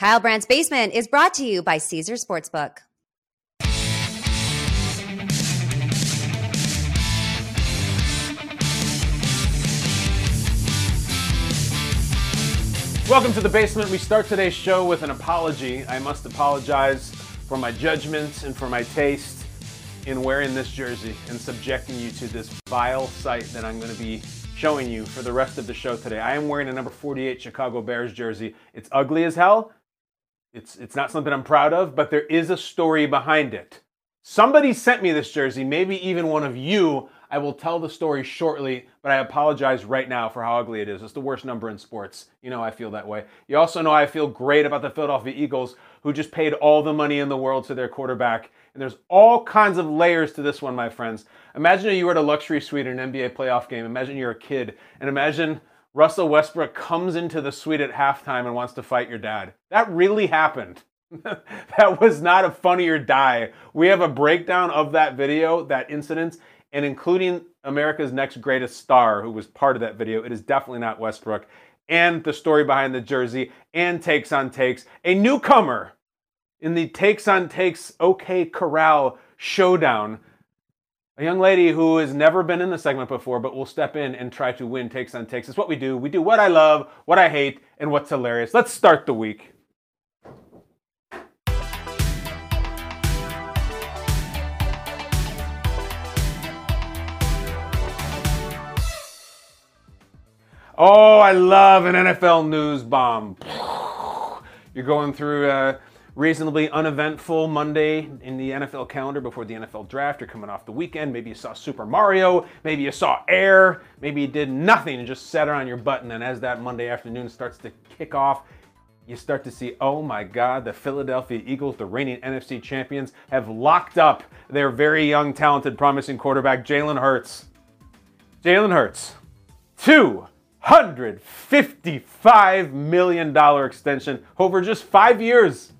Kyle Brandt's Basement is brought to you by Caesars Sportsbook. Welcome to the basement. We start today's show with an apology. I must apologize for my judgments and for my taste in wearing this jersey and subjecting you to this vile sight that I'm going to be showing you for the rest of the show today. I am wearing a number 48 Chicago Bears jersey. It's ugly as hell. It's it's not something I'm proud of, but there is a story behind it. Somebody sent me this jersey, maybe even one of you. I will tell the story shortly, but I apologize right now for how ugly it is. It's the worst number in sports. You know I feel that way. You also know I feel great about the Philadelphia Eagles, who just paid all the money in the world to their quarterback. And there's all kinds of layers to this one, my friends. Imagine you were at a luxury suite in an NBA playoff game. Imagine you're a kid, and imagine Russell Westbrook comes into the suite at halftime and wants to fight your dad. That really happened. that was not a funny or die. We have a breakdown of that video, that incident, and including America's next greatest star who was part of that video. It is definitely not Westbrook. And the story behind the jersey and takes on takes. A newcomer in the takes on takes OK Corral showdown. A young lady who has never been in the segment before, but will step in and try to win takes on takes. It's what we do. We do what I love, what I hate, and what's hilarious. Let's start the week. Oh, I love an NFL news bomb. You're going through a reasonably uneventful Monday in the NFL calendar before the NFL draft. You're coming off the weekend. Maybe you saw Super Mario. Maybe you saw Air. Maybe you did nothing and just sat on your button. And as that Monday afternoon starts to kick off, you start to see, oh my God, the Philadelphia Eagles, the reigning NFC champions, have locked up their very young, talented, promising quarterback, Jalen Hurts. Jalen Hurts. Two $155 million extension over just five years.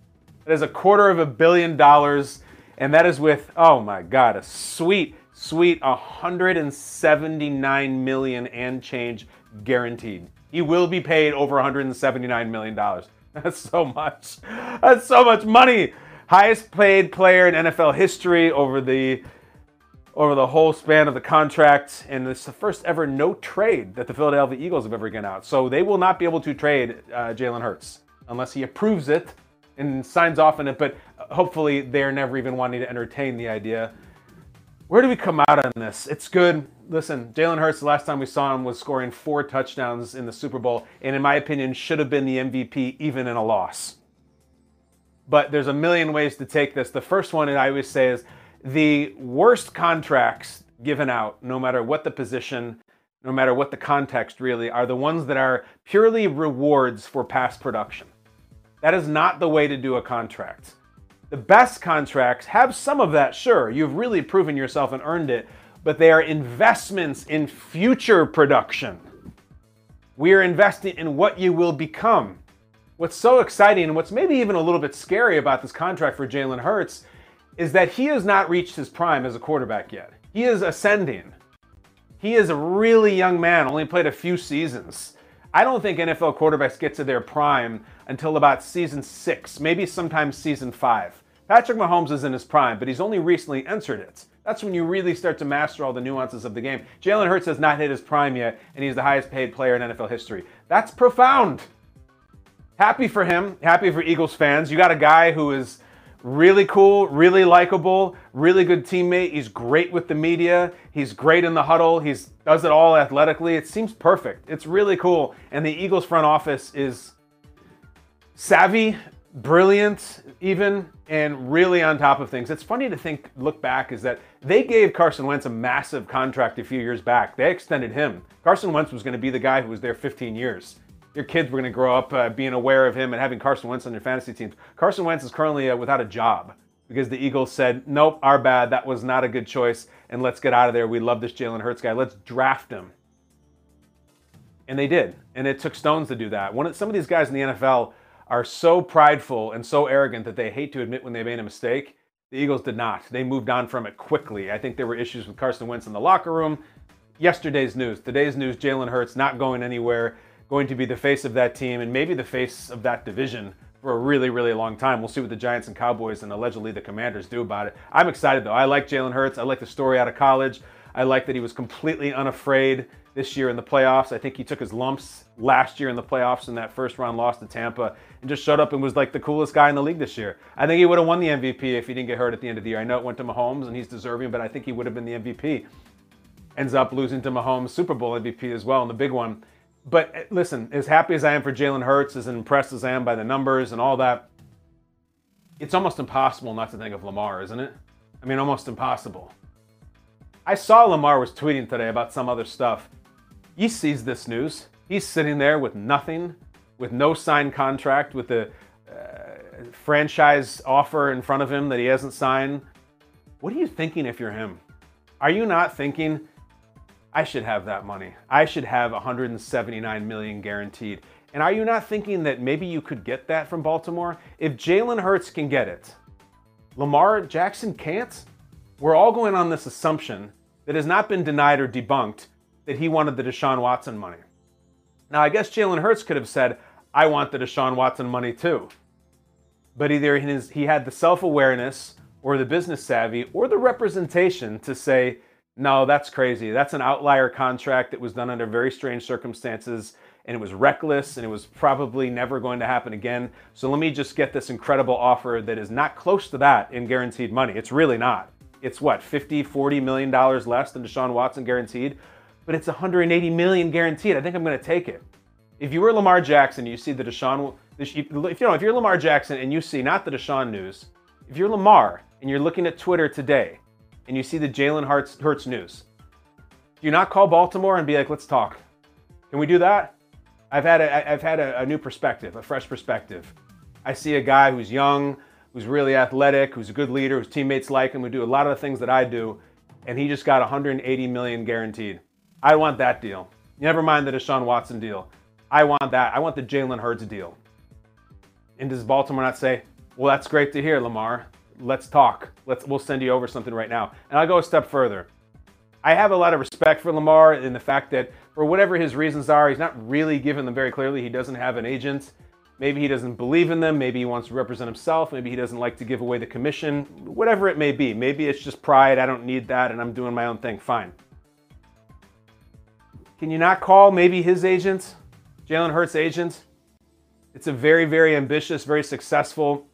That is a quarter of a billion dollars. And that is with, oh my God, a sweet, sweet 179 million and change guaranteed. He will be paid over 179 million dollars. That's so much. That's so much money. Highest paid player in NFL history over the over the whole span of the contract, and it's the first ever no trade that the Philadelphia Eagles have ever given out. So they will not be able to trade uh, Jalen Hurts unless he approves it and signs off on it. But hopefully, they're never even wanting to entertain the idea. Where do we come out on this? It's good. Listen, Jalen Hurts, the last time we saw him was scoring four touchdowns in the Super Bowl, and in my opinion, should have been the MVP even in a loss. But there's a million ways to take this. The first one, and I always say, is the worst contracts given out, no matter what the position, no matter what the context really, are the ones that are purely rewards for past production. That is not the way to do a contract. The best contracts have some of that, sure. You've really proven yourself and earned it, but they are investments in future production. We are investing in what you will become. What's so exciting and what's maybe even a little bit scary about this contract for Jalen Hurts is that he has not reached his prime as a quarterback yet. He is ascending. He is a really young man, only played a few seasons. I don't think NFL quarterbacks get to their prime until about season six, maybe sometimes season five. Patrick Mahomes is in his prime, but he's only recently entered it. That's when you really start to master all the nuances of the game. Jalen Hurts has not hit his prime yet, and he's the highest paid player in NFL history. That's profound. Happy for him, happy for Eagles fans. You got a guy who is really cool, really likable, really good teammate. He's great with the media. He's great in the huddle. He does it all athletically. It seems perfect. It's really cool. And the Eagles front office is savvy, brilliant, even, and really on top of things. It's funny to think, look back, is that they gave Carson Wentz a massive contract a few years back. They extended him. Carson Wentz was going to be the guy who was there 15 years your kids were going to grow up uh, being aware of him and having Carson Wentz on your fantasy teams. Carson Wentz is currently uh, without a job because the Eagles said, nope, our bad. That was not a good choice. And let's get out of there. We love this Jalen Hurts guy. Let's draft him. And they did. And it took stones to do that. One, some of these guys in the NFL are so prideful and so arrogant that they hate to admit when they made a mistake. The Eagles did not. They moved on from it quickly. I think there were issues with Carson Wentz in the locker room. Yesterday's news, today's news, Jalen Hurts not going anywhere going to be the face of that team and maybe the face of that division for a really, really long time. We'll see what the Giants and Cowboys and allegedly the Commanders do about it. I'm excited though. I like Jalen Hurts. I like the story out of college. I like that he was completely unafraid this year in the playoffs. I think he took his lumps last year in the playoffs in that first round loss to Tampa and just showed up and was like the coolest guy in the league this year. I think he would have won the MVP if he didn't get hurt at the end of the year. I know it went to Mahomes and he's deserving, but I think he would have been the MVP. Ends up losing to Mahomes, Super Bowl MVP as well, and the big one. But eh, listen, as happy as I am for Jalen Hurts, as impressed as I am by the numbers and all that, it's almost impossible not to think of Lamar, isn't it? I mean, almost impossible. I saw Lamar was tweeting today about some other stuff. He sees this news. He's sitting there with nothing, with no signed contract, with the uh, franchise offer in front of him that he hasn't signed. What are you thinking if you're him? Are you not thinking, I should have that money. I should have 179 million guaranteed. And are you not thinking that maybe you could get that from Baltimore? If Jalen Hurts can get it, Lamar Jackson can't? We're all going on this assumption that has not been denied or debunked that he wanted the Deshaun Watson money. Now, I guess Jalen Hurts could have said, I want the Deshaun Watson money too. But either he had the self awareness or the business savvy or the representation to say, no, that's crazy. That's an outlier contract that was done under very strange circumstances and it was reckless and it was probably never going to happen again. So let me just get this incredible offer that is not close to that in guaranteed money. It's really not. It's what, 50, 40 million dollars less than Deshaun Watson guaranteed, but it's 180 million guaranteed. I think I'm going to take it. If you were Lamar Jackson, you see the Deshaun, if you know, if you're Lamar Jackson and you see not the Deshaun news, if you're Lamar and you're looking at Twitter today and you see the Jalen Hurts, Hurts news, do you not call Baltimore and be like, let's talk? Can we do that? I've had a, I've had a, a new perspective, a fresh perspective. I see a guy who's young, who's really athletic, who's a good leader, whose teammates like him, who do a lot of the things that I do, and he just got 180 million guaranteed. I want that deal. Never mind the Deshaun Watson deal. I want that. I want the Jalen Hurts deal. And does Baltimore not say, "Well, that's great to hear, Lamar. Let's talk. Let's we'll send you over something right now." And I'll go a step further. I have a lot of respect for Lamar in the fact that for whatever his reasons are, he's not really given them very clearly. He doesn't have an agent. Maybe he doesn't believe in them. Maybe he wants to represent himself. Maybe he doesn't like to give away the commission. Whatever it may be. Maybe it's just pride. I don't need that and I'm doing my own thing. Fine. Can you not call maybe his agent, Jalen Hurts' agent? It's a very, very ambitious, very successful,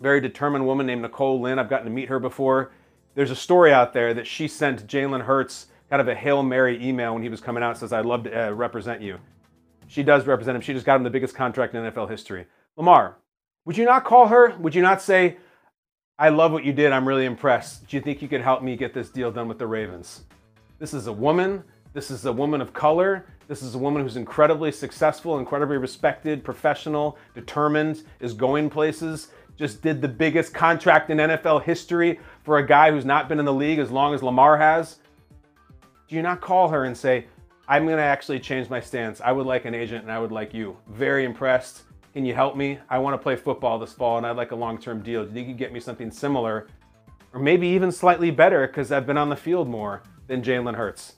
very determined woman named Nicole Lynn. I've gotten to meet her before there's a story out there that she sent Jalen Hurts kind of a Hail Mary email when he was coming out. Says, I'd love to uh, represent you. She does represent him. She just got him the biggest contract in NFL history. Lamar, would you not call her? Would you not say, I love what you did. I'm really impressed. Do you think you could help me get this deal done with the Ravens? This is a woman. This is a woman of color. This is a woman who's incredibly successful, incredibly respected, professional, determined, is going places just did the biggest contract in NFL history for a guy who's not been in the league as long as Lamar has? Do you not call her and say, I'm going to actually change my stance. I would like an agent and I would like you. Very impressed. Can you help me? I want to play football this fall and I'd like a long term deal. Do you think you get me something similar or maybe even slightly better because I've been on the field more than Jalen Hurts?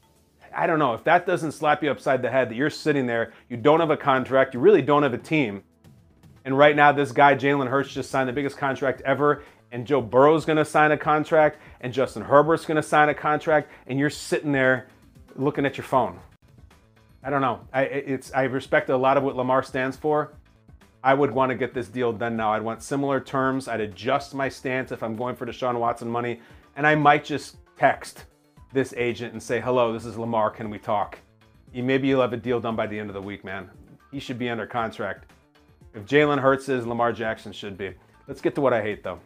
I don't know. If that doesn't slap you upside the head that you're sitting there, you don't have a contract, you really don't have a team, and right now, this guy, Jalen Hurts, just signed the biggest contract ever. And Joe Burrow's going to sign a contract. And Justin Herbert's going to sign a contract. And you're sitting there looking at your phone. I don't know. I, it's, I respect a lot of what Lamar stands for. I would want to get this deal done now. I'd want similar terms. I'd adjust my stance if I'm going for Deshaun Watson money. And I might just text this agent and say, hello, this is Lamar. Can we talk? Maybe you'll have a deal done by the end of the week, man. He should be under contract. If Jalen Hurts is, Lamar Jackson should be. Let's get to what I hate though.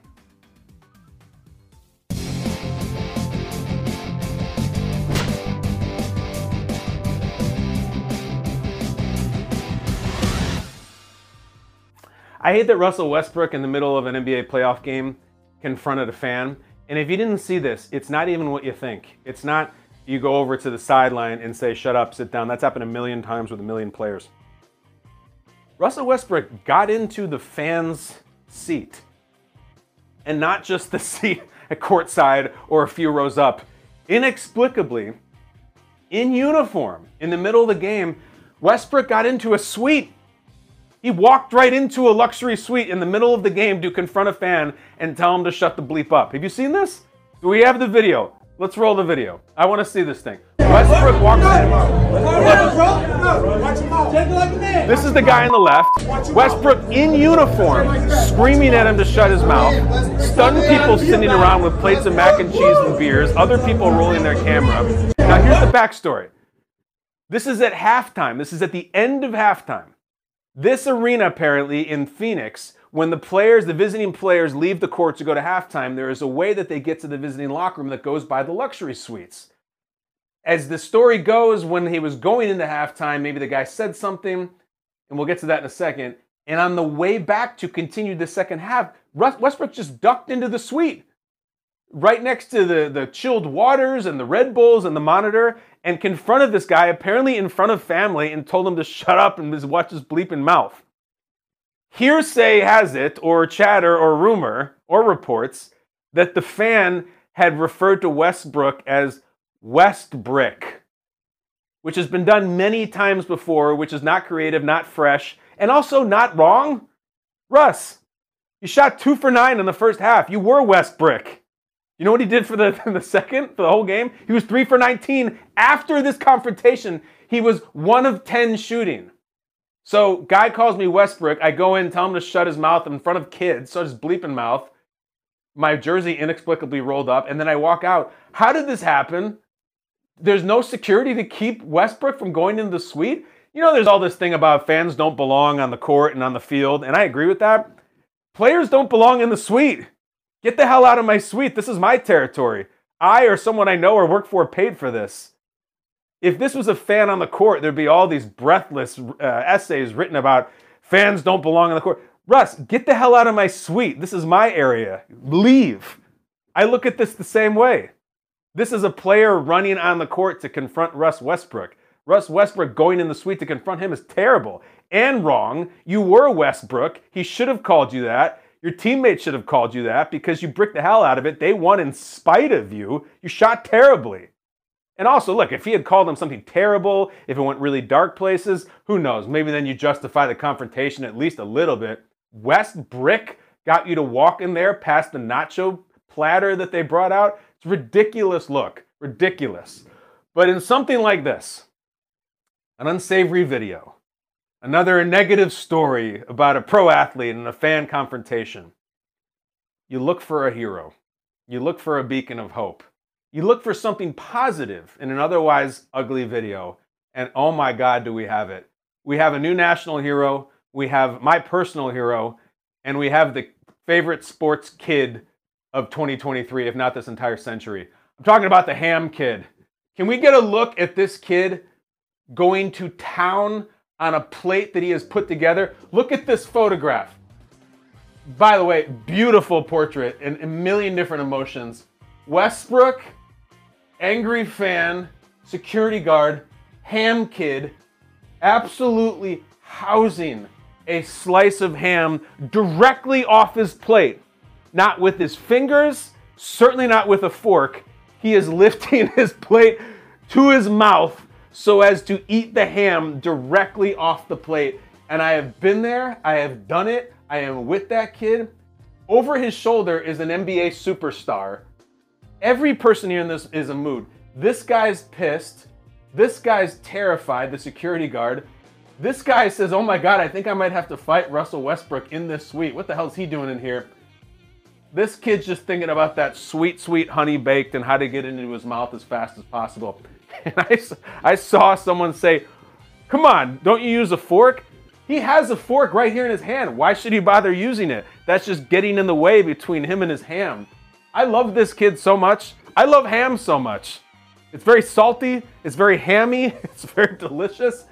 I hate that Russell Westbrook in the middle of an NBA playoff game confronted a fan. And if you didn't see this, it's not even what you think. It's not you go over to the sideline and say, shut up, sit down. That's happened a million times with a million players. Russell Westbrook got into the fans' seat. And not just the seat at courtside or a few rows up. Inexplicably, in uniform, in the middle of the game, Westbrook got into a suite He walked right into a luxury suite in the middle of the game to confront a fan and tell him to shut the bleep up. Have you seen this? Do we have the video? Let's roll the video. I want to see this thing. Westbrook walks in. This is the guy on the left. Westbrook in uniform, screaming at him to shut his mouth. Stunned people sitting around with plates of mac and cheese and beers. Other people rolling their camera. Now here's the backstory. This is at halftime. This is at the end of halftime. This arena, apparently, in Phoenix, when the players, the visiting players, leave the court to go to halftime, there is a way that they get to the visiting locker room that goes by the luxury suites. As the story goes, when he was going into halftime, maybe the guy said something, and we'll get to that in a second. And on the way back to continue the second half, Westbrook just ducked into the suite right next to the, the chilled waters and the Red Bulls and the monitor and confronted this guy, apparently in front of family, and told him to shut up and just watch his bleeping mouth. Hearsay has it, or chatter, or rumor, or reports, that the fan had referred to Westbrook as Westbrick, which has been done many times before, which is not creative, not fresh, and also not wrong. Russ, you shot two for nine in the first half. You were Westbrick. You know what he did for the, the second, for the whole game? He was three for 19. After this confrontation, he was one of 10 shooting. So, guy calls me Westbrick. I go in, tell him to shut his mouth in front of kids, so his bleeping mouth. My jersey inexplicably rolled up, and then I walk out. How did this happen? There's no security to keep Westbrook from going into the suite. You know, there's all this thing about fans don't belong on the court and on the field, and I agree with that. Players don't belong in the suite. Get the hell out of my suite. This is my territory. I or someone I know or work for paid for this. If this was a fan on the court, there'd be all these breathless uh, essays written about fans don't belong on the court. Russ, get the hell out of my suite. This is my area. Leave. I look at this the same way. This is a player running on the court to confront Russ Westbrook. Russ Westbrook going in the suite to confront him is terrible and wrong. You were Westbrick. He should have called you that. Your teammates should have called you that because you bricked the hell out of it. They won in spite of you. You shot terribly. And also, look, if he had called them something terrible, if it went really dark places, who knows? Maybe then you justify the confrontation at least a little bit. West Brick got you to walk in there past the nacho platter that they brought out. It's ridiculous look. Ridiculous. But in something like this, an unsavory video, Another negative story about a pro athlete and a fan confrontation. You look for a hero. You look for a beacon of hope. You look for something positive in an otherwise ugly video. And oh my God, do we have it. We have a new national hero. We have my personal hero. And we have the favorite sports kid of 2023, if not this entire century. I'm talking about the ham kid. Can we get a look at this kid going to town on a plate that he has put together. Look at this photograph. By the way, beautiful portrait and a million different emotions. Westbrook, angry fan, security guard, ham kid, absolutely housing a slice of ham directly off his plate. Not with his fingers, certainly not with a fork. He is lifting his plate to his mouth so as to eat the ham directly off the plate. And I have been there, I have done it, I am with that kid. Over his shoulder is an NBA superstar. Every person here in this is a mood. This guy's pissed. This guy's terrified, the security guard. This guy says, Oh my God, I think I might have to fight Russell Westbrook in this suite. What the hell is he doing in here? This kid's just thinking about that sweet, sweet honey baked and how to get it into his mouth as fast as possible. And I, I saw someone say, Come on, don't you use a fork? He has a fork right here in his hand. Why should he bother using it? That's just getting in the way between him and his ham. I love this kid so much. I love ham so much. It's very salty, it's very hammy, it's very delicious.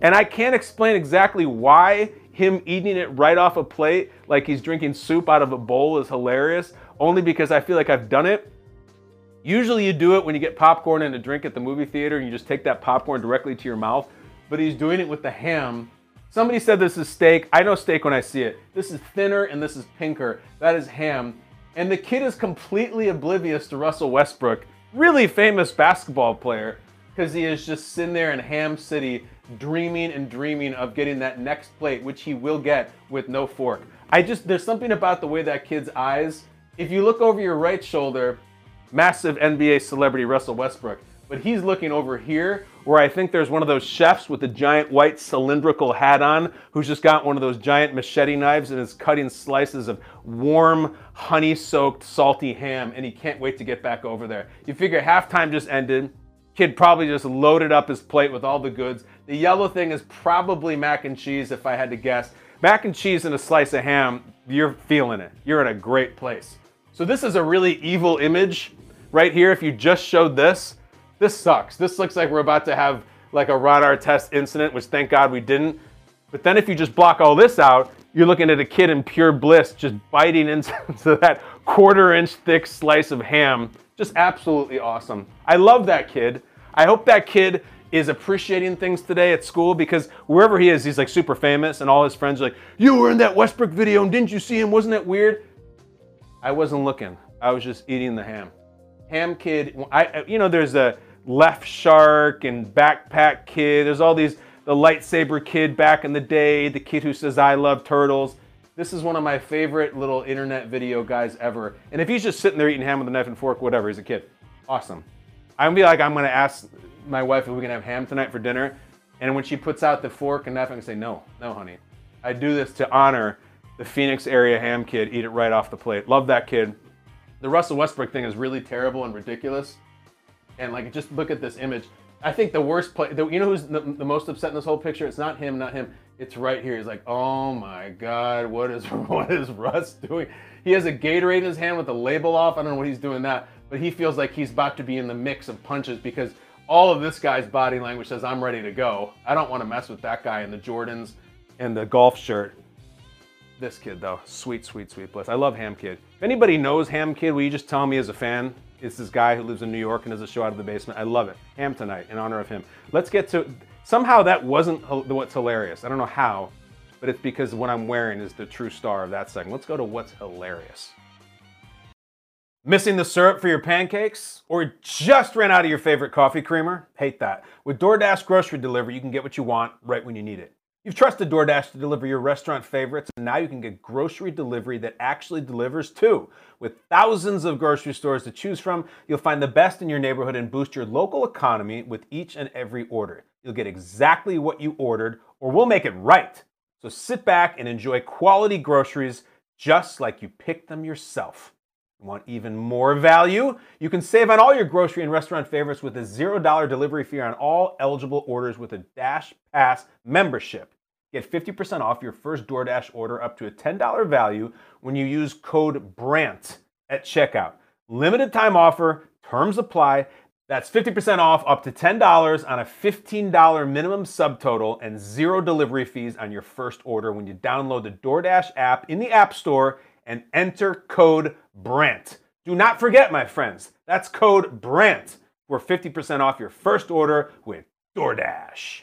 And I can't explain exactly why him eating it right off a plate like he's drinking soup out of a bowl is hilarious, only because I feel like I've done it Usually you do it when you get popcorn and a drink at the movie theater and you just take that popcorn directly to your mouth, but he's doing it with the ham. Somebody said this is steak. I know steak when I see it. This is thinner and this is pinker. That is ham. And the kid is completely oblivious to Russell Westbrook, really famous basketball player, because he is just sitting there in Ham City dreaming and dreaming of getting that next plate, which he will get with no fork. I just, there's something about the way that kid's eyes, if you look over your right shoulder, massive NBA celebrity Russell Westbrook, but he's looking over here where I think there's one of those chefs with a giant white cylindrical hat on who's just got one of those giant machete knives and is cutting slices of warm, honey soaked, salty ham, and he can't wait to get back over there. You figure halftime just ended. Kid probably just loaded up his plate with all the goods. The yellow thing is probably mac and cheese, if I had to guess. Mac and cheese and a slice of ham, you're feeling it. You're in a great place. So, this is a really evil image right here. If you just showed this, this sucks. This looks like we're about to have like a radar test incident, which thank God we didn't. But then if you just block all this out, you're looking at a kid in pure bliss just biting into that quarter inch thick slice of ham. Just absolutely awesome. I love that kid. I hope that kid is appreciating things today at school because wherever he is, he's like super famous and all his friends are like, You were in that Westbrook video and didn't you see him? Wasn't that weird? I wasn't looking. I was just eating the ham. Ham kid, I, you know, there's a Left Shark and Backpack Kid. There's all these, the lightsaber kid back in the day, the kid who says, I love turtles. This is one of my favorite little internet video guys ever. And if he's just sitting there eating ham with a knife and fork, whatever, he's a kid. Awesome. I'm gonna be like, I'm gonna ask my wife if we can have ham tonight for dinner. And when she puts out the fork and knife, I'm gonna say, no, no, honey. I do this to honor the Phoenix area ham kid, eat it right off the plate. Love that kid. The Russell Westbrook thing is really terrible and ridiculous and like just look at this image. I think the worst play, the, you know who's the, the, most upset in this whole picture? It's not him, not him. It's right here. He's like, oh my God, what is what is Russ doing? He has a Gatorade in his hand with the label off. I don't know what he's doing that, but he feels like he's about to be in the mix of punches because all of this guy's body language says, I'm ready to go. I don't want to mess with that guy in the Jordans and the golf shirt. This kid though, sweet, sweet, sweet bliss. I love Ham Kid. If anybody knows Ham Kid, will you just tell me as a fan? It's this guy who lives in New York and does a show out of the basement. I love it. Ham tonight in honor of him. Let's get to somehow that wasn't what's hilarious. I don't know how, but it's because what I'm wearing is the true star of that segment. Let's go to what's hilarious. Missing the syrup for your pancakes? Or just ran out of your favorite coffee creamer? Hate that. With DoorDash grocery delivery, you can get what you want right when you need it. You've trusted DoorDash to deliver your restaurant favorites, and now you can get grocery delivery that actually delivers too. With thousands of grocery stores to choose from, you'll find the best in your neighborhood and boost your local economy with each and every order. You'll get exactly what you ordered, or we'll make it right. So sit back and enjoy quality groceries just like you picked them yourself. Want even more value? You can save on all your grocery and restaurant favorites with a $0 delivery fee on all eligible orders with a Dash Pass membership. Get 50% off your first DoorDash order up to a $10 value when you use code BRANDT at checkout. Limited time offer, terms apply. That's 50% off up to $10 on a $15 minimum subtotal and zero delivery fees on your first order when you download the DoorDash app in the App Store and enter code BRANDT. Do not forget, my friends, that's code BRANDT for 50% off your first order with DoorDash.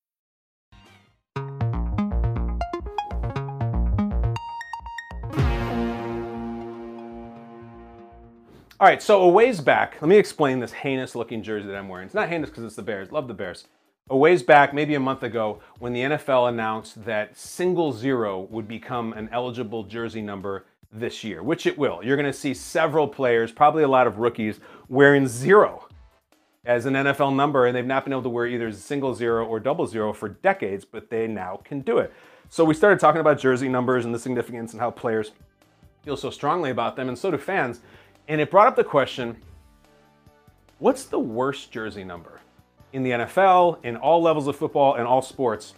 All right, so a ways back, let me explain this heinous looking jersey that I'm wearing. It's not heinous because it's the Bears. Love the Bears. A ways back, maybe a month ago, when the NFL announced that single zero would become an eligible jersey number this year, which it will. You're going to see several players, probably a lot of rookies, wearing zero as an NFL number, and they've not been able to wear either single zero or double zero for decades, but they now can do it. So we started talking about jersey numbers and the significance and how players feel so strongly about them, and so do fans. And it brought up the question what's the worst jersey number in the NFL, in all levels of football, and all sports?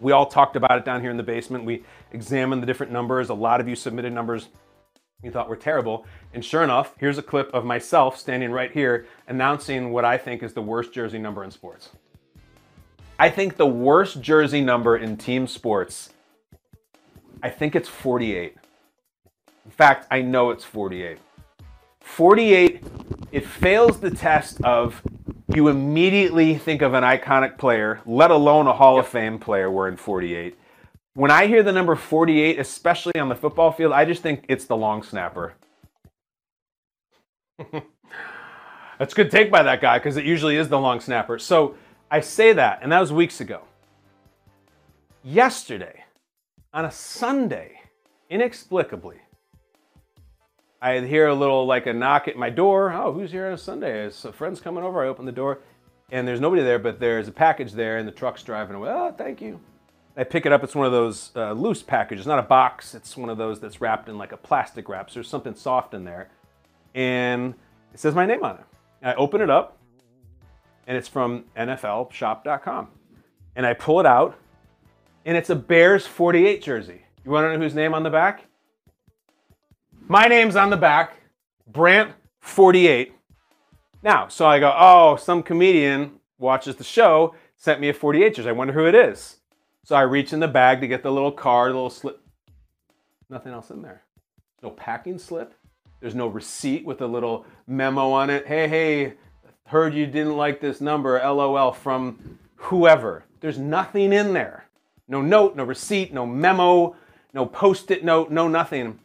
We all talked about it down here in the basement. We examined the different numbers. A lot of you submitted numbers you thought were terrible. And sure enough, here's a clip of myself standing right here announcing what I think is the worst jersey number in sports. I think the worst jersey number in team sports, I think it's 48. In fact, I know it's 48. 48, it fails the test of you immediately think of an iconic player, let alone a Hall of Fame player wearing 48. When I hear the number 48, especially on the football field, I just think it's the long snapper. That's a good take by that guy because it usually is the long snapper. So I say that, and that was weeks ago. Yesterday, on a Sunday, inexplicably, I hear a little like a knock at my door. Oh, who's here on a Sunday? Is a friend's coming over? I open the door, and there's nobody there, but there's a package there, and the truck's driving away. Oh, thank you. I pick it up. It's one of those uh, loose packages, not a box. It's one of those that's wrapped in like a plastic wrap. So there's something soft in there, and it says my name on it. I open it up, and it's from NFLShop.com. And I pull it out, and it's a Bears 48 jersey. You want to know whose name on the back? My name's on the back, Brandt 48. Now, so I go, oh, some comedian watches the show, sent me a 48 jersey. I wonder who it is. So I reach in the bag to get the little card, the little slip. Nothing else in there. No packing slip. There's no receipt with a little memo on it. Hey, hey, heard you didn't like this number, LOL, from whoever. There's nothing in there. No note, no receipt, no memo, no post it note, no nothing.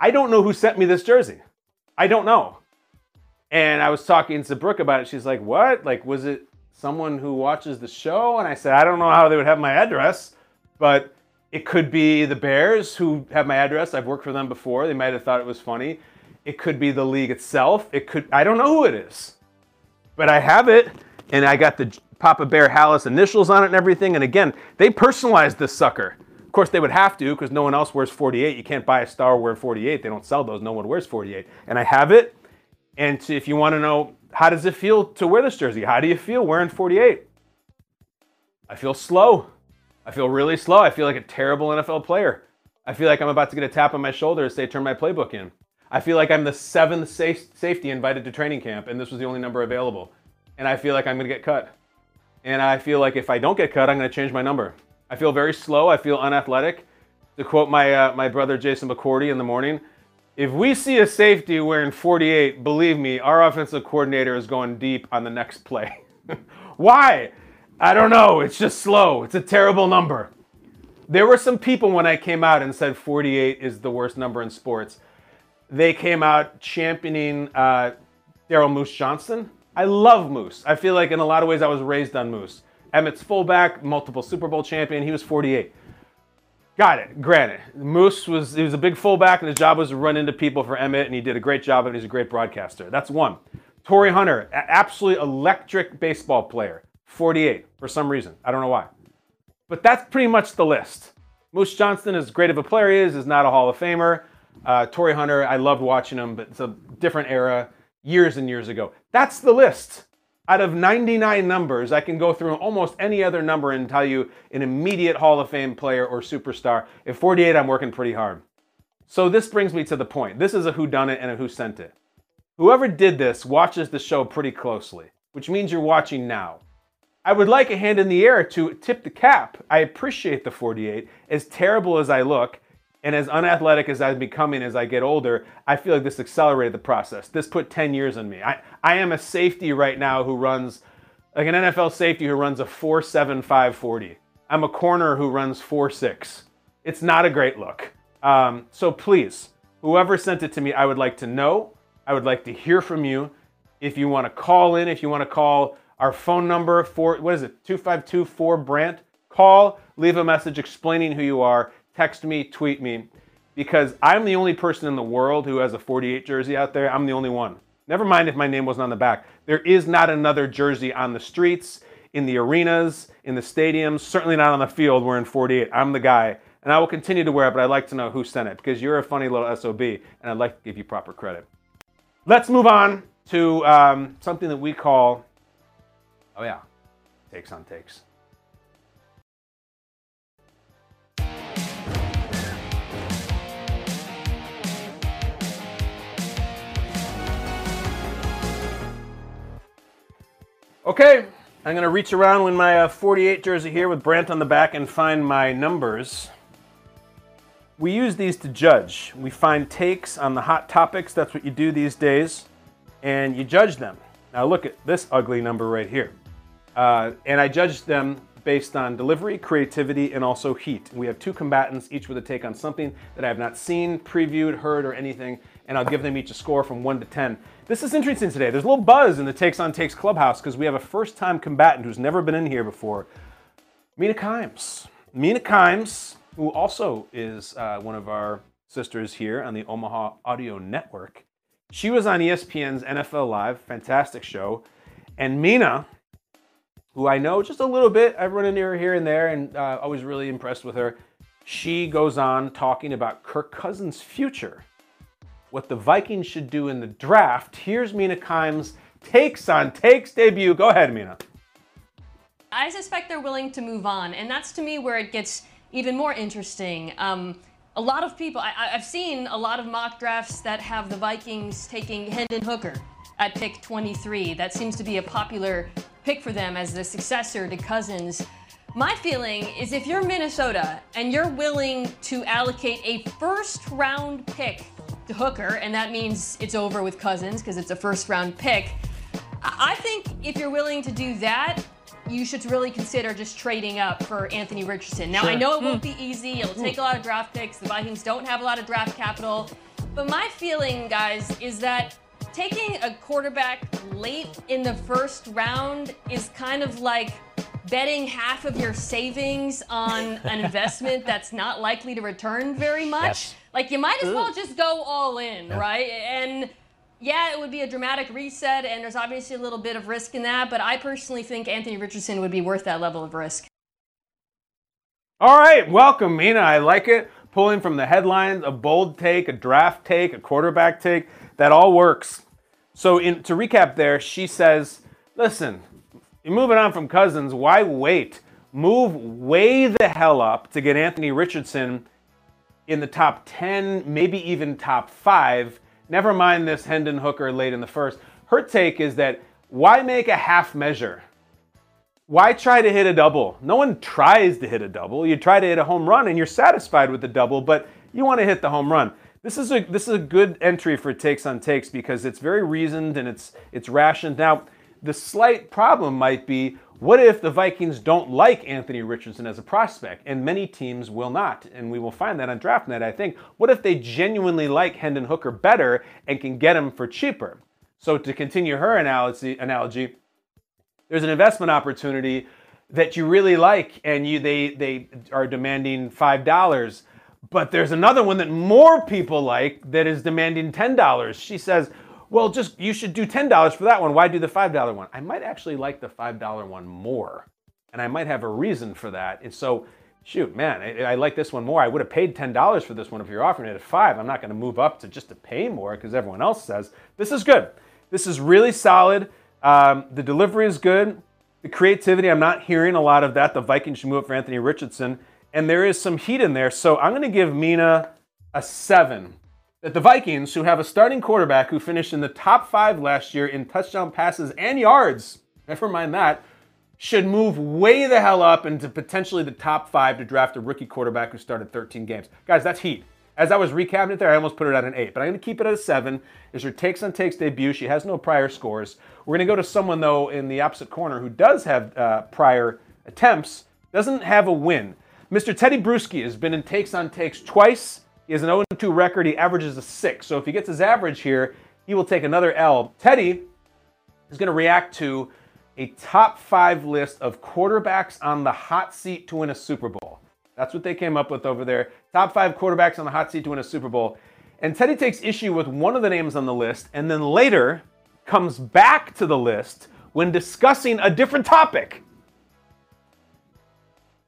I don't know who sent me this jersey. I don't know. And I was talking to Brooke about it. She's like, What? Like, was it someone who watches the show? And I said, I don't know how they would have my address, but it could be the Bears who have my address. I've worked for them before. They might have thought it was funny. It could be the league itself. It could, I don't know who it is, but I have it. And I got the Papa Bear Halas initials on it and everything. And again, they personalized this sucker. Course, they would have to because no one else wears 48. You can't buy a Star wearing 48. They don't sell those. No one wears 48. And I have it. And if you want to know how does it feel to wear this jersey, how do you feel wearing 48? I feel slow. I feel really slow. I feel like a terrible NFL player. I feel like I'm about to get a tap on my shoulder and say, turn my playbook in. I feel like I'm the seventh safety invited to training camp, and this was the only number available. And I feel like I'm going to get cut. And I feel like if I don't get cut, I'm going to change my number. I feel very slow. I feel unathletic. To quote my, uh, my brother Jason McCourty in the morning, if we see a safety wearing 48, believe me, our offensive coordinator is going deep on the next play. Why? I don't know. It's just slow. It's a terrible number. There were some people when I came out and said 48 is the worst number in sports they came out championing uh, Daryl Moose Johnston. I love Moose. I feel like in a lot of ways I was raised on Moose. Emmitt's fullback, multiple Super Bowl champion. He was 48. Got it. Granted, Moose was he was a big fullback, and his job was to run into people for Emmitt, and he did a great job, and he's a great broadcaster. That's one. Torii Hunter, absolutely electric baseball player, 48 for some reason. I don't know why, but that's pretty much the list. Moose Johnston, as great of a player he is, is not a Hall of Famer. Uh, Torii Hunter, I loved watching him, but it's a different era, years and years ago. That's the list. Out of 99 numbers, I can go through almost any other number and tell you an immediate Hall of Fame player or superstar. At 48, I'm working pretty hard. So this brings me to the point. This is a who done it and a who sent it. Whoever did this watches the show pretty closely, which means you're watching now. I would like a hand in the air to tip the cap. I appreciate the 48. As terrible as I look, and as unathletic as I'm becoming as I get older, I feel like this accelerated the process. This put 10 years on me. I, I am a safety right now who runs, like an NFL safety who runs a 4.75 40. I'm a corner who runs 4.6. It's not a great look. Um, so please, whoever sent it to me, I would like to know. I would like to hear from you. If you want to call in, if you want to call our phone number, for, what is it, 2524 Brandt, call, leave a message explaining who you are text me, tweet me, because I'm the only person in the world who has a 48 jersey out there. I'm the only one. Never mind if my name wasn't on the back. There is not another jersey on the streets, in the arenas, in the stadiums, certainly not on the field wearing 48. I'm the guy. And I will continue to wear it, but I'd like to know who sent it because you're a funny little SOB and I'd like to give you proper credit. Let's move on to um, something that we call, oh yeah, takes on takes. Okay, I'm to reach around in my uh, 48 jersey here with Brandt on the back and find my numbers. We use these to judge. We find takes on the hot topics. That's what you do these days. And you judge them. Now, look at this ugly number right here. Uh, and I judge them based on delivery, creativity, and also heat. We have two combatants, each with a take on something that I have not seen, previewed, heard, or anything, and I'll give them each a score from 1 to 10. This is interesting today. There's a little buzz in the Takes on Takes Clubhouse because we have a first time combatant who's never been in here before Mina Kimes. Mina Kimes, who also is uh, one of our sisters here on the Omaha Audio Network. She was on ESPN's NFL Live, fantastic show. And Mina, who I know just a little bit, I've run into her here and there and uh, I was really impressed with her. She goes on talking about Kirk Cousins' future what the Vikings should do in the draft. Here's Mina Kimes' takes on takes debut. Go ahead, Mina. I suspect they're willing to move on, and that's to me where it gets even more interesting. Um, a lot of people, I, have seen a lot of mock drafts that have the Vikings taking Hendon Hooker at pick 23. That seems to be a popular pick for them as the successor to Cousins. My feeling is if you're Minnesota and you're willing to allocate a first round pick The Hooker, and that means it's over with Cousins because it's a first round pick. I think if you're willing to do that, you should really consider just trading up for Anthony Richardson. Now, sure. I know it won't hmm. be easy. It'll take a lot of draft picks. The Vikings don't have a lot of draft capital. But my feeling, guys, is that taking a quarterback late in the first round is kind of like betting half of your savings on an investment that's not likely to return very much. Yes. Like you might as well just go all in, yeah. right? And yeah, it would be a dramatic reset, and there's obviously a little bit of risk in that, but I personally think Anthony Richardson would be worth that level of risk. All right, welcome, Mina. I like it. Pulling from the headlines, a bold take, a draft take, a quarterback take, that all works. So, in, to recap, there, she says, listen, you're moving on from Cousins. Why wait? Move way the hell up to get Anthony Richardson in the top 10, maybe even top five. Never mind this Hendon Hooker late in the first. Her take is that why make a half measure? Why try to hit a double? No one tries to hit a double. You try to hit a home run and you're satisfied with the double, but you want to hit the home run. This is a this is a good entry for takes on takes because it's very reasoned and it's it's rationed. Now, the slight problem might be what if the Vikings don't like Anthony Richardson as a prospect? And many teams will not. And we will find that on DraftNet, I think. What if they genuinely like Hendon Hooker better and can get him for cheaper? So, to continue her analogy, analogy there's an investment opportunity that you really like and you they, they are demanding $5. But there's another one that more people like that is demanding $10. She says, well, just you should do $10 for that one. Why do the $5 one? I might actually like the $5 one more. And I might have a reason for that. And so, shoot, man, I, I like this one more. I would have paid $10 for this one if you're offering it at five. I'm not going to move up to just to pay more because everyone else says. This is good. This is really solid. Um, the delivery is good. The creativity, I'm not hearing a lot of that. The Vikings should move up for Anthony Richardson. And there is some heat in there. So I'm going to give Mina a seven that the Vikings, who have a starting quarterback who finished in the top five last year in touchdown passes and yards, never mind that, should move way the hell up into potentially the top five to draft a rookie quarterback who started 13 games. Guys, that's heat. As I was recapping it there, I almost put it at an eight, but I'm going to keep it at a seven. Is her takes on takes debut. She has no prior scores. We're going to go to someone, though, in the opposite corner who does have uh, prior attempts, doesn't have a win. Mr. Tedy Bruschi has been in takes on takes twice he has an 0 2 record. He averages a 6. So if he gets his average here, he will take another L. Tedy is going to react to a top five list of quarterbacks on the hot seat to win a Super Bowl. That's what they came up with over there. Top five quarterbacks on the hot seat to win a Super Bowl. And Tedy takes issue with one of the names on the list and then later comes back to the list when discussing a different topic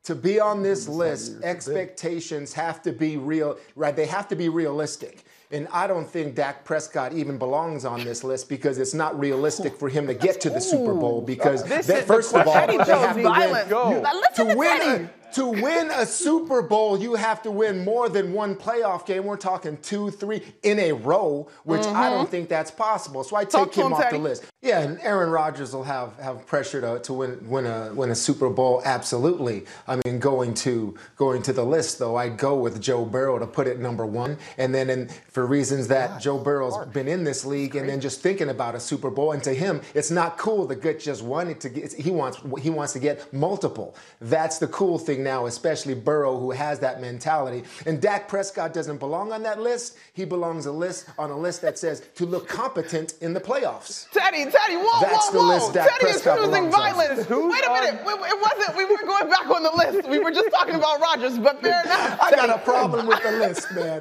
to be on this list, expectations have to be real, right? They have to be realistic. And I don't think Dak Prescott even belongs on this list because it's not realistic for him to get to the Super Bowl because they, first of all, they have to win. You, to win a, to win a Super Bowl, you have to win more than one playoff game. We're talking two, three in a row, which mm-hmm. I don't think that's possible. So I take Talk him, him off Tedy. the list. Yeah, and Aaron Rodgers will have, have pressure to, to win win a win a Super Bowl. Absolutely. I mean, going to going to the list though, I'd go with Joe Burrow to put it number one, and then in, for reasons that Joe Burrow's been in this league, and then just thinking about a Super Bowl, and to him, it's not cool to get just one. To get, he wants he wants to get multiple. That's the cool thing now, especially Burrow, who has that mentality. And Dak Prescott doesn't belong on that list. He belongs a list on a list that says to look competent in the playoffs. Tedy, Tedy, whoa, That's whoa, the whoa. list Dak Tedy is Prescott choosing violence. Who's Wait a minute. Wait, wait, It wasn't. We weren't going back on the list. We were just talking about Rodgers, but fair enough. I got a problem with the list, man.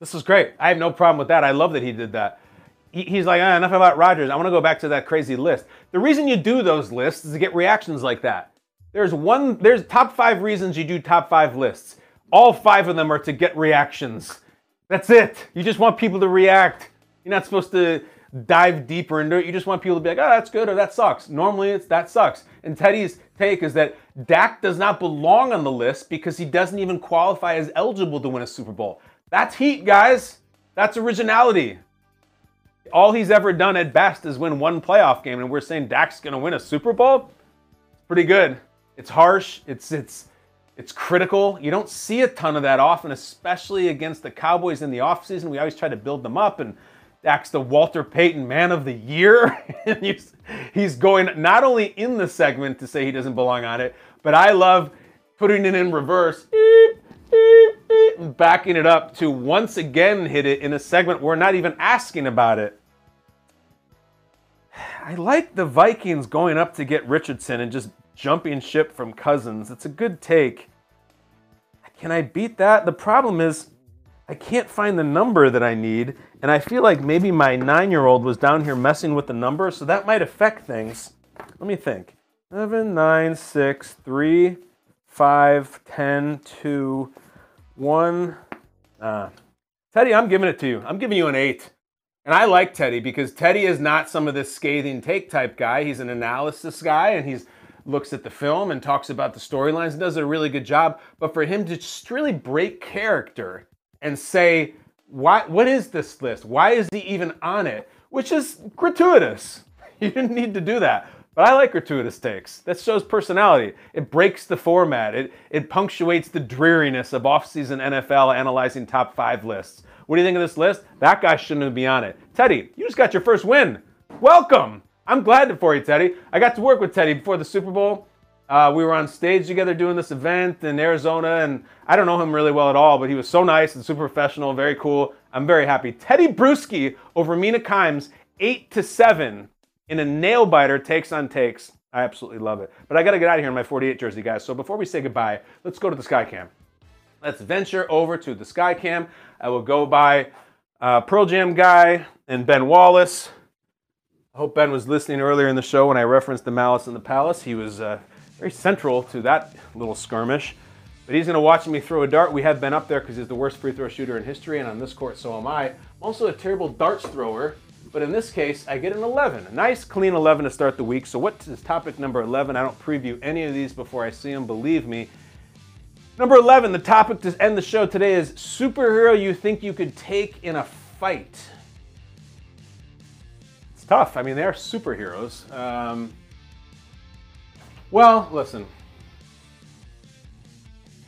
This is great. I have no problem with that. I love that he did that. He- He's like, ah, enough about Rodgers. I want to go back to that crazy list. The reason you do those lists is to get reactions like that. There's one, there's top five reasons you do top five lists. All five of them are to get reactions. That's it. You just want people to react. You're not supposed to dive deeper into it. You just want people to be like, oh, that's good or that sucks. Normally it's that sucks. And Tedy's take is that Dak does not belong on the list because he doesn't even qualify as eligible to win a Super Bowl. That's heat, guys. That's originality. All he's ever done at best is win one playoff game, and we're saying Dak's gonna win a Super Bowl? Pretty good. It's harsh. It's it's it's critical. You don't see a ton of that often, especially against the Cowboys in the offseason. We always try to build them up, and Dak's the Walter Payton Man of the Year. and he's, going not only in the segment to say he doesn't belong on it, but I love putting it in reverse, beep, beep, and backing it up to once again hit it in a segment we're not even asking about it. I like the Vikings going up to get Richardson and just jumping ship from Cousins. It's a good take. Can I beat that? The problem is I can't find the number that I need, and I feel like maybe my nine year old was down here messing with the number, so that might affect things. Let me think. 7, 9, 6, 3, 5, 10, 2, 1. Uh, Tedy, I'm giving it to you. I'm giving you an 8. And I like Tedy because Tedy is not some of this scathing take type guy. He's an analysis guy and he's looks at the film and talks about the storylines and does a really good job. But for him to just really break character and say, why, what is this list? Why is he even on it? Which is gratuitous. You didn't need to do that. But I like gratuitous takes. That shows personality. It breaks the format. It, it punctuates the dreariness of offseason NFL analyzing top five lists. What do you think of this list? That guy shouldn't be on it. Tedy, you just got your first win. Welcome. I'm glad for you, Tedy. I got to work with Tedy before the Super Bowl. Uh, we were on stage together doing this event in Arizona, and I don't know him really well at all, but he was so nice and super professional, very cool. I'm very happy. Tedy Bruschi over Mina Kimes, eight to seven in a nail biter, takes on takes. I absolutely love it. But I got to get out of here in my 48 jersey, guys. So before we say goodbye, let's go to the Skycam. Let's venture over to the Skycam. I will go by uh, Pearl Jam guy and Ben Wallace. I hope Ben was listening earlier in the show when I referenced the Malice in the Palace. He was uh, very central to that little skirmish. But he's going to watch me throw a dart. We have been up there because he's the worst free throw shooter in history, and on this court, so am I. I'm also a terrible darts thrower, but in this case, I get an 11. A nice, clean 11 to start the week. So, what is topic number 11? I don't preview any of these before I see them, believe me. Number 11, the topic to end the show today is superhero you think you could take in a fight. It's tough. I mean, they are superheroes. Um, well, listen.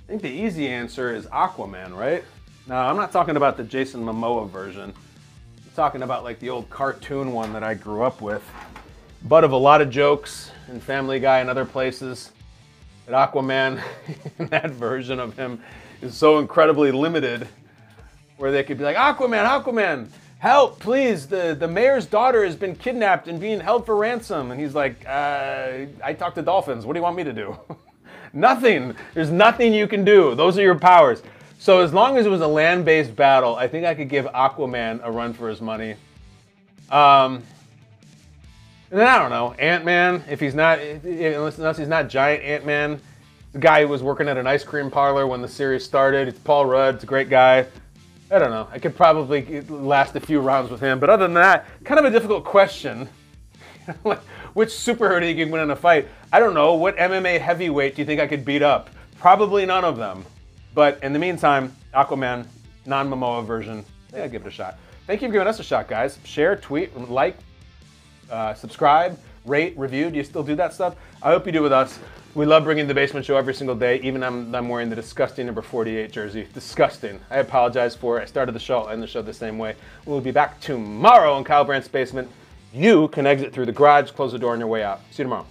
I think the easy answer is Aquaman, right? Now, I'm not talking about the Jason Momoa version. I'm talking about like the old cartoon one that I grew up with. Butt of a lot of jokes in Family Guy and other places. That Aquaman, that version of him, is so incredibly limited where they could be like, Aquaman, Aquaman, help, please. The, the mayor's daughter has been kidnapped and being held for ransom. And he's like, uh, I talk to dolphins. What do you want me to do? nothing. There's nothing you can do. Those are your powers. So as long as it was a land-based battle, I think I could give Aquaman a run for his money. Um, and then I don't know, Ant-Man, if he's not, unless, unless he's not giant Ant-Man, the guy who was working at an ice cream parlor when the series started. It's Paul Rudd. It's a great guy. I don't know. I could probably last a few rounds with him. But other than that, kind of a difficult question. Which superhero do you think win in a fight? I don't know. What MMA heavyweight do you think I could beat up? Probably none of them. But in the meantime, Aquaman, non Momoa version, yeah, give it a shot. Thank you for giving us a shot, guys. Share, tweet, like, uh, subscribe, rate, review. Do you still do that stuff? I hope you do with us. We love bringing the basement show every single day. Even I'm, I'm wearing the disgusting number 48 jersey. Disgusting. I apologize for it. I started the show, end the show the same way. We'll be back tomorrow in Kyle Brandt's basement. You can exit through the garage, close the door on your way out. See you tomorrow.